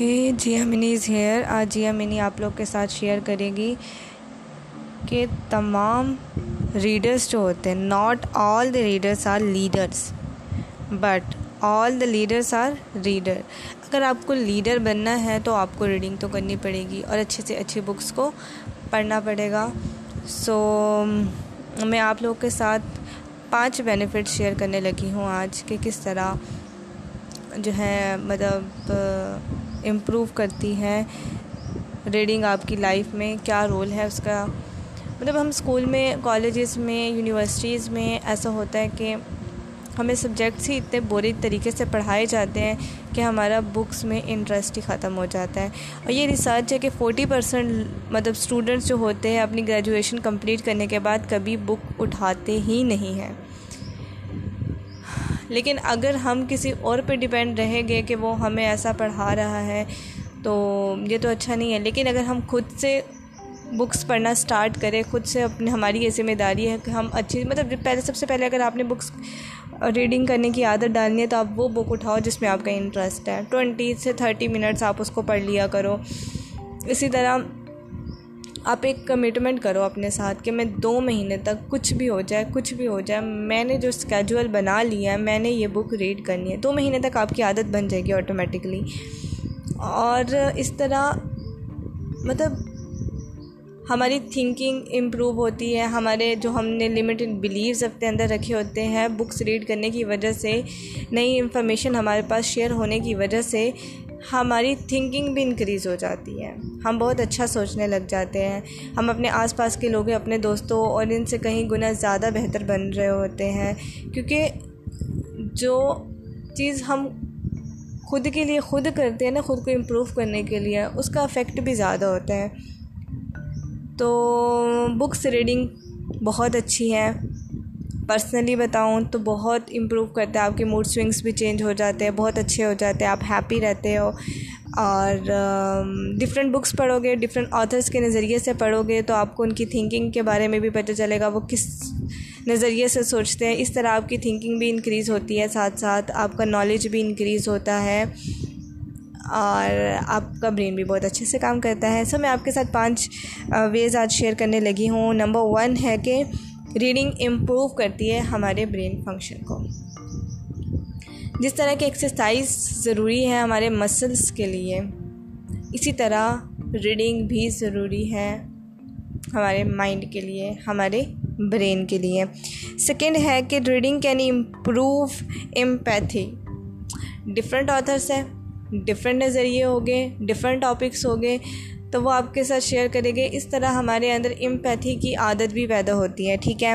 ہے۔ Jia Mani is here. آج جیا منی آپ لوگ کے ساتھ شیئر کرے گی کہ تمام ریڈرس جو ہوتے ہیں not all the readers are leaders but all the leaders are reader اگر آپ کو لیڈر بننا ہے تو آپ کو ریڈنگ تو کرنی پڑے گی اور اچھے سے اچھی بکس کو پڑھنا پڑے گا۔ سو میں آپ لوگ کے ساتھ پانچ بینیفٹ شیئر کرنے لگی ہوں آج کہ کس طرح جو ہے مطلب امپروو کرتی ہے ریڈنگ آپ کی لائف میں کیا رول ہے اس کا؟ مطلب ہم اسکول میں، کالجز میں، یونیورسٹیز میں ایسا ہوتا ہے کہ ہمیں سبجیکٹس ہی اتنے بورے طریقے سے پڑھائے جاتے ہیں کہ ہمارا بکس میں انٹرسٹ ہی ختم ہو جاتا ہے۔ اور یہ ریسرچ ہے کہ فورٹی پرسنٹ مطلب اسٹوڈنٹس جو ہوتے ہیں اپنی گریجویشن کمپلیٹ کرنے کے بعد کبھی بک اٹھاتے ہی نہیں ہیں۔ لیکن اگر ہم کسی اور پہ ڈپینڈ رہیں گے کہ وہ ہمیں ایسا پڑھا رہا ہے، تو یہ تو اچھا نہیں ہے۔ لیکن اگر ہم خود سے بکس پڑھنا اسٹارٹ کریں، خود سے اپنے ہماری یہ ذمہ داری ہے کہ ہم اچھی مطلب پہلے، سب سے پہلے اگر آپ نے بکس ریڈنگ کرنے کی عادت ڈالنی ہے، تو آپ وہ بک اٹھاؤ جس میں آپ کا انٹرسٹ ہے۔ ٹوینٹی سے تھرٹی منٹس آپ اس کو پڑھ لیا کرو۔ اسی طرح آپ ایک کمٹمنٹ کرو اپنے ساتھ کہ میں دو مہینے تک کچھ بھی ہو جائے، کچھ بھی ہو جائے، میں نے جو اسکیجول بنا لیا ہے، میں نے یہ بک ریڈ کرنی ہے، دو مہینے تک آپ کی عادت بن جائے گی آٹومیٹکلی اور اس طرح مطلب ہماری تھنکنگ امپروو ہوتی ہے، ہمارے جو ہم نے لمیٹڈ بلیوز اپنے اندر رکھے ہوتے ہیں بکس ریڈ کرنے کی وجہ سے، نئی انفارمیشن ہمارے پاس شیئر ہونے کی وجہ سے ہماری تھنکنگ بھی انکریز ہو جاتی ہے۔ ہم بہت اچھا سوچنے لگ جاتے ہیں۔ ہم اپنے آس پاس کے لوگ اپنے دوستوں اور ان سے کہیں گنا زیادہ بہتر بن رہے ہوتے ہیں۔ کیونکہ جو چیز ہم خود کے لیے خود کرتے ہیں نا، خود کو امپروو کرنے کے لیے، اس کا افیکٹ بھی زیادہ ہوتا ہے۔ تو بکس ریڈنگ بہت اچھی ہے پرسنلی بتاؤں تو بہت امپروو کرتا ہے آپ کے موڈ سوئنگس بھی چینج ہو جاتے ہیں، بہت اچھے ہو جاتے ہیں، آپ ہیپی رہتے ہو۔ اور ڈفرینٹ بکس پڑھو گے ڈفرینٹ آتھرس کے نظریے سے پڑھو گے تو آپ کو ان کی تھنکنگ کے بارے میں بھی پتہ چلے گا، وہ کس نظریے سے سوچتے ہیں۔ اس طرح آپ کی تھنکنگ بھی انکریز ہوتی ہے، ساتھ ساتھ آپ کا نالج بھی انکریز ہوتا ہے۔ اور آپ کا برین بھی بہت اچھے سے کام کرتا ہے۔ سو میں آپ کے ساتھ پانچ ویز آج شیئر کرنے لگی ہوں۔ نمبر ون ہے کہ ریڈنگ امپروو کرتی ہے ہمارے برین فنکشن کو۔ جس طرح کی ایکسرسائز ضروری ہے ہمارے مسلس کے لیے، اسی طرح ریڈنگ بھی ضروری ہے ہمارے مائنڈ کے لیے، ہمارے برین کے لیے۔ سیکنڈ ہے کہ reading can improve empathy different authors ہیں ڈفرینٹ نظریے ہو گئے ڈفرینٹ ٹاپکس ہو گئے۔ تو وہ آپ کے ساتھ شیئر کریں گے۔ اس طرح ہمارے اندر امپیتھی کی عادت بھی پیدا ہوتی ہے، ٹھیک ہے؟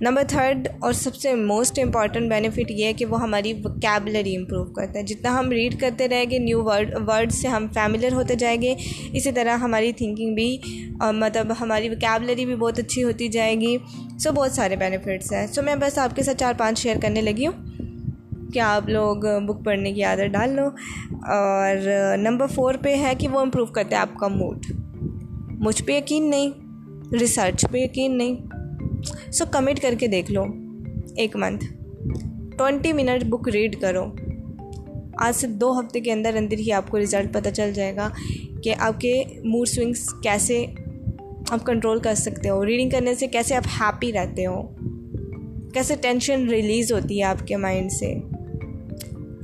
نمبر تھرڈ اور سب سے موسٹ امپارٹنٹ بینیفٹ یہ ہے کہ وہ ہماری وکیبلری امپروو کرتا ہے۔ جتنا ہم ریڈ کرتے رہیں گے نیو ورڈ ورڈ سے ہم فیملیئر ہوتے جائیں گے۔ اسی طرح ہماری تھنکنگ بھی مطلب ہماری وکیبلری بھی بہت اچھی ہوتی جائے گی۔ سو بہت سارے بینیفٹس ہیں۔ سو میں بس آپ کے ساتھ چار پانچ شیئر کرنے لگی ہوں۔ کہ آپ لوگ بک پڑھنے کی عادت ڈال لو۔ اور نمبر فور پہ ہے کہ وہ امپروو کرتے ہیں آپ کا موڈ مجھ پہ یقین نہیں ریسرچ پہ یقین نہیں۔ سو کمٹ کر کے دیکھ لو۔ ایک month twenty minute book read کرو۔ آج سے دو ہفتے کے اندر اندر ہی آپ کو رزلٹ پتہ چل جائے گا کہ آپ کے موڈ سوئنگس کیسے آپ کنٹرول کر سکتے ہو۔ ریڈنگ کرنے سے کیسے آپ ہیپی رہتے ہو۔ کیسے ٹینشن ریلیز ہوتی ہے آپ کے مائنڈ سے۔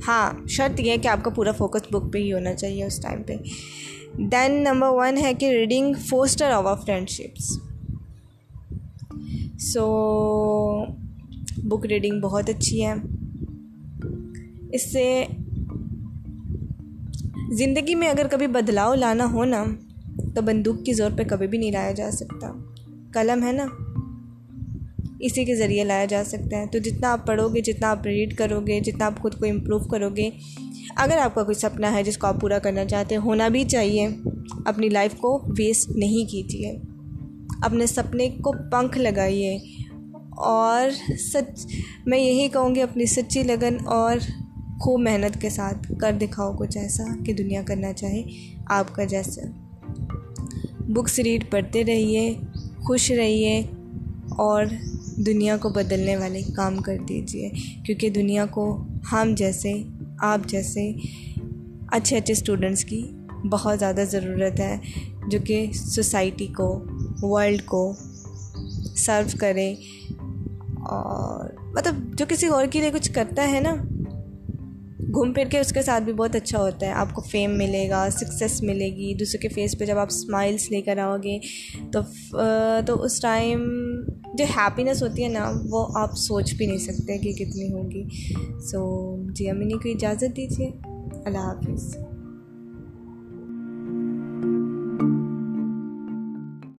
ہاں شرط یہ ہے کہ آپ کا پورا فوکس بک پہ ہی ہونا چاہیے اس ٹائم پہ۔ دین نمبر ون ہے کہ reading foster our friendships so book reading بہت اچھی ہے۔ اس سے زندگی میں اگر کبھی بدلاؤ لانا ہو نا، تو بندوق کی زور پہ کبھی بھی نہیں لایا جا سکتا۔ قلم ہے نا۔ اسی کے ذریعے لایا جا سکتا ہے۔ تو جتنا آپ پڑھو گے، جتنا آپ ریڈ کرو گے، جتنا آپ خود کو امپروو کرو گے، اگر آپ کا کوئی سپنا ہے جس کو آپ پورا کرنا چاہتے ہیں، ہونا بھی چاہیے۔ اپنی لائف کو ویسٹ نہیں کیجیے۔ اپنے سپنے کو پنکھ لگائیے۔ اور سچ، میں یہی کہوں گی، اپنی سچی لگن اور خوب محنت کے ساتھ کر دکھاؤ کچھ ایسا کہ دنیا کرنا چاہے آپ کا جیسا۔ بکس ریڈ پڑھتے رہیے، خوش رہیے اور دنیا کو بدلنے والے کام کر دیجیے، کیونکہ دنیا کو ہم جیسے، آپ جیسے اچھے اچھے اسٹوڈنٹس کی بہت زیادہ ضرورت ہے، جو کہ سوسائٹی کو ورلڈ کو سرو کرے اور مطلب جو کسی اور کے لیے کچھ کرتا ہے نا، گھوم پھر کے اس کے ساتھ بھی بہت اچھا ہوتا ہے۔ آپ کو فیم ملے گا سکسیس ملے گی، دوسرے کے فیس پہ جب آپ اسمائلس لے کر آؤ گے، تو تو اس ٹائم جو ہیپینس ہوتی ہے نا، وہ آپ سوچ بھی نہیں سکتے کہ کتنی ہوگی۔ سو جی امینی کو اجازت دیجیے اللہ حافظ۔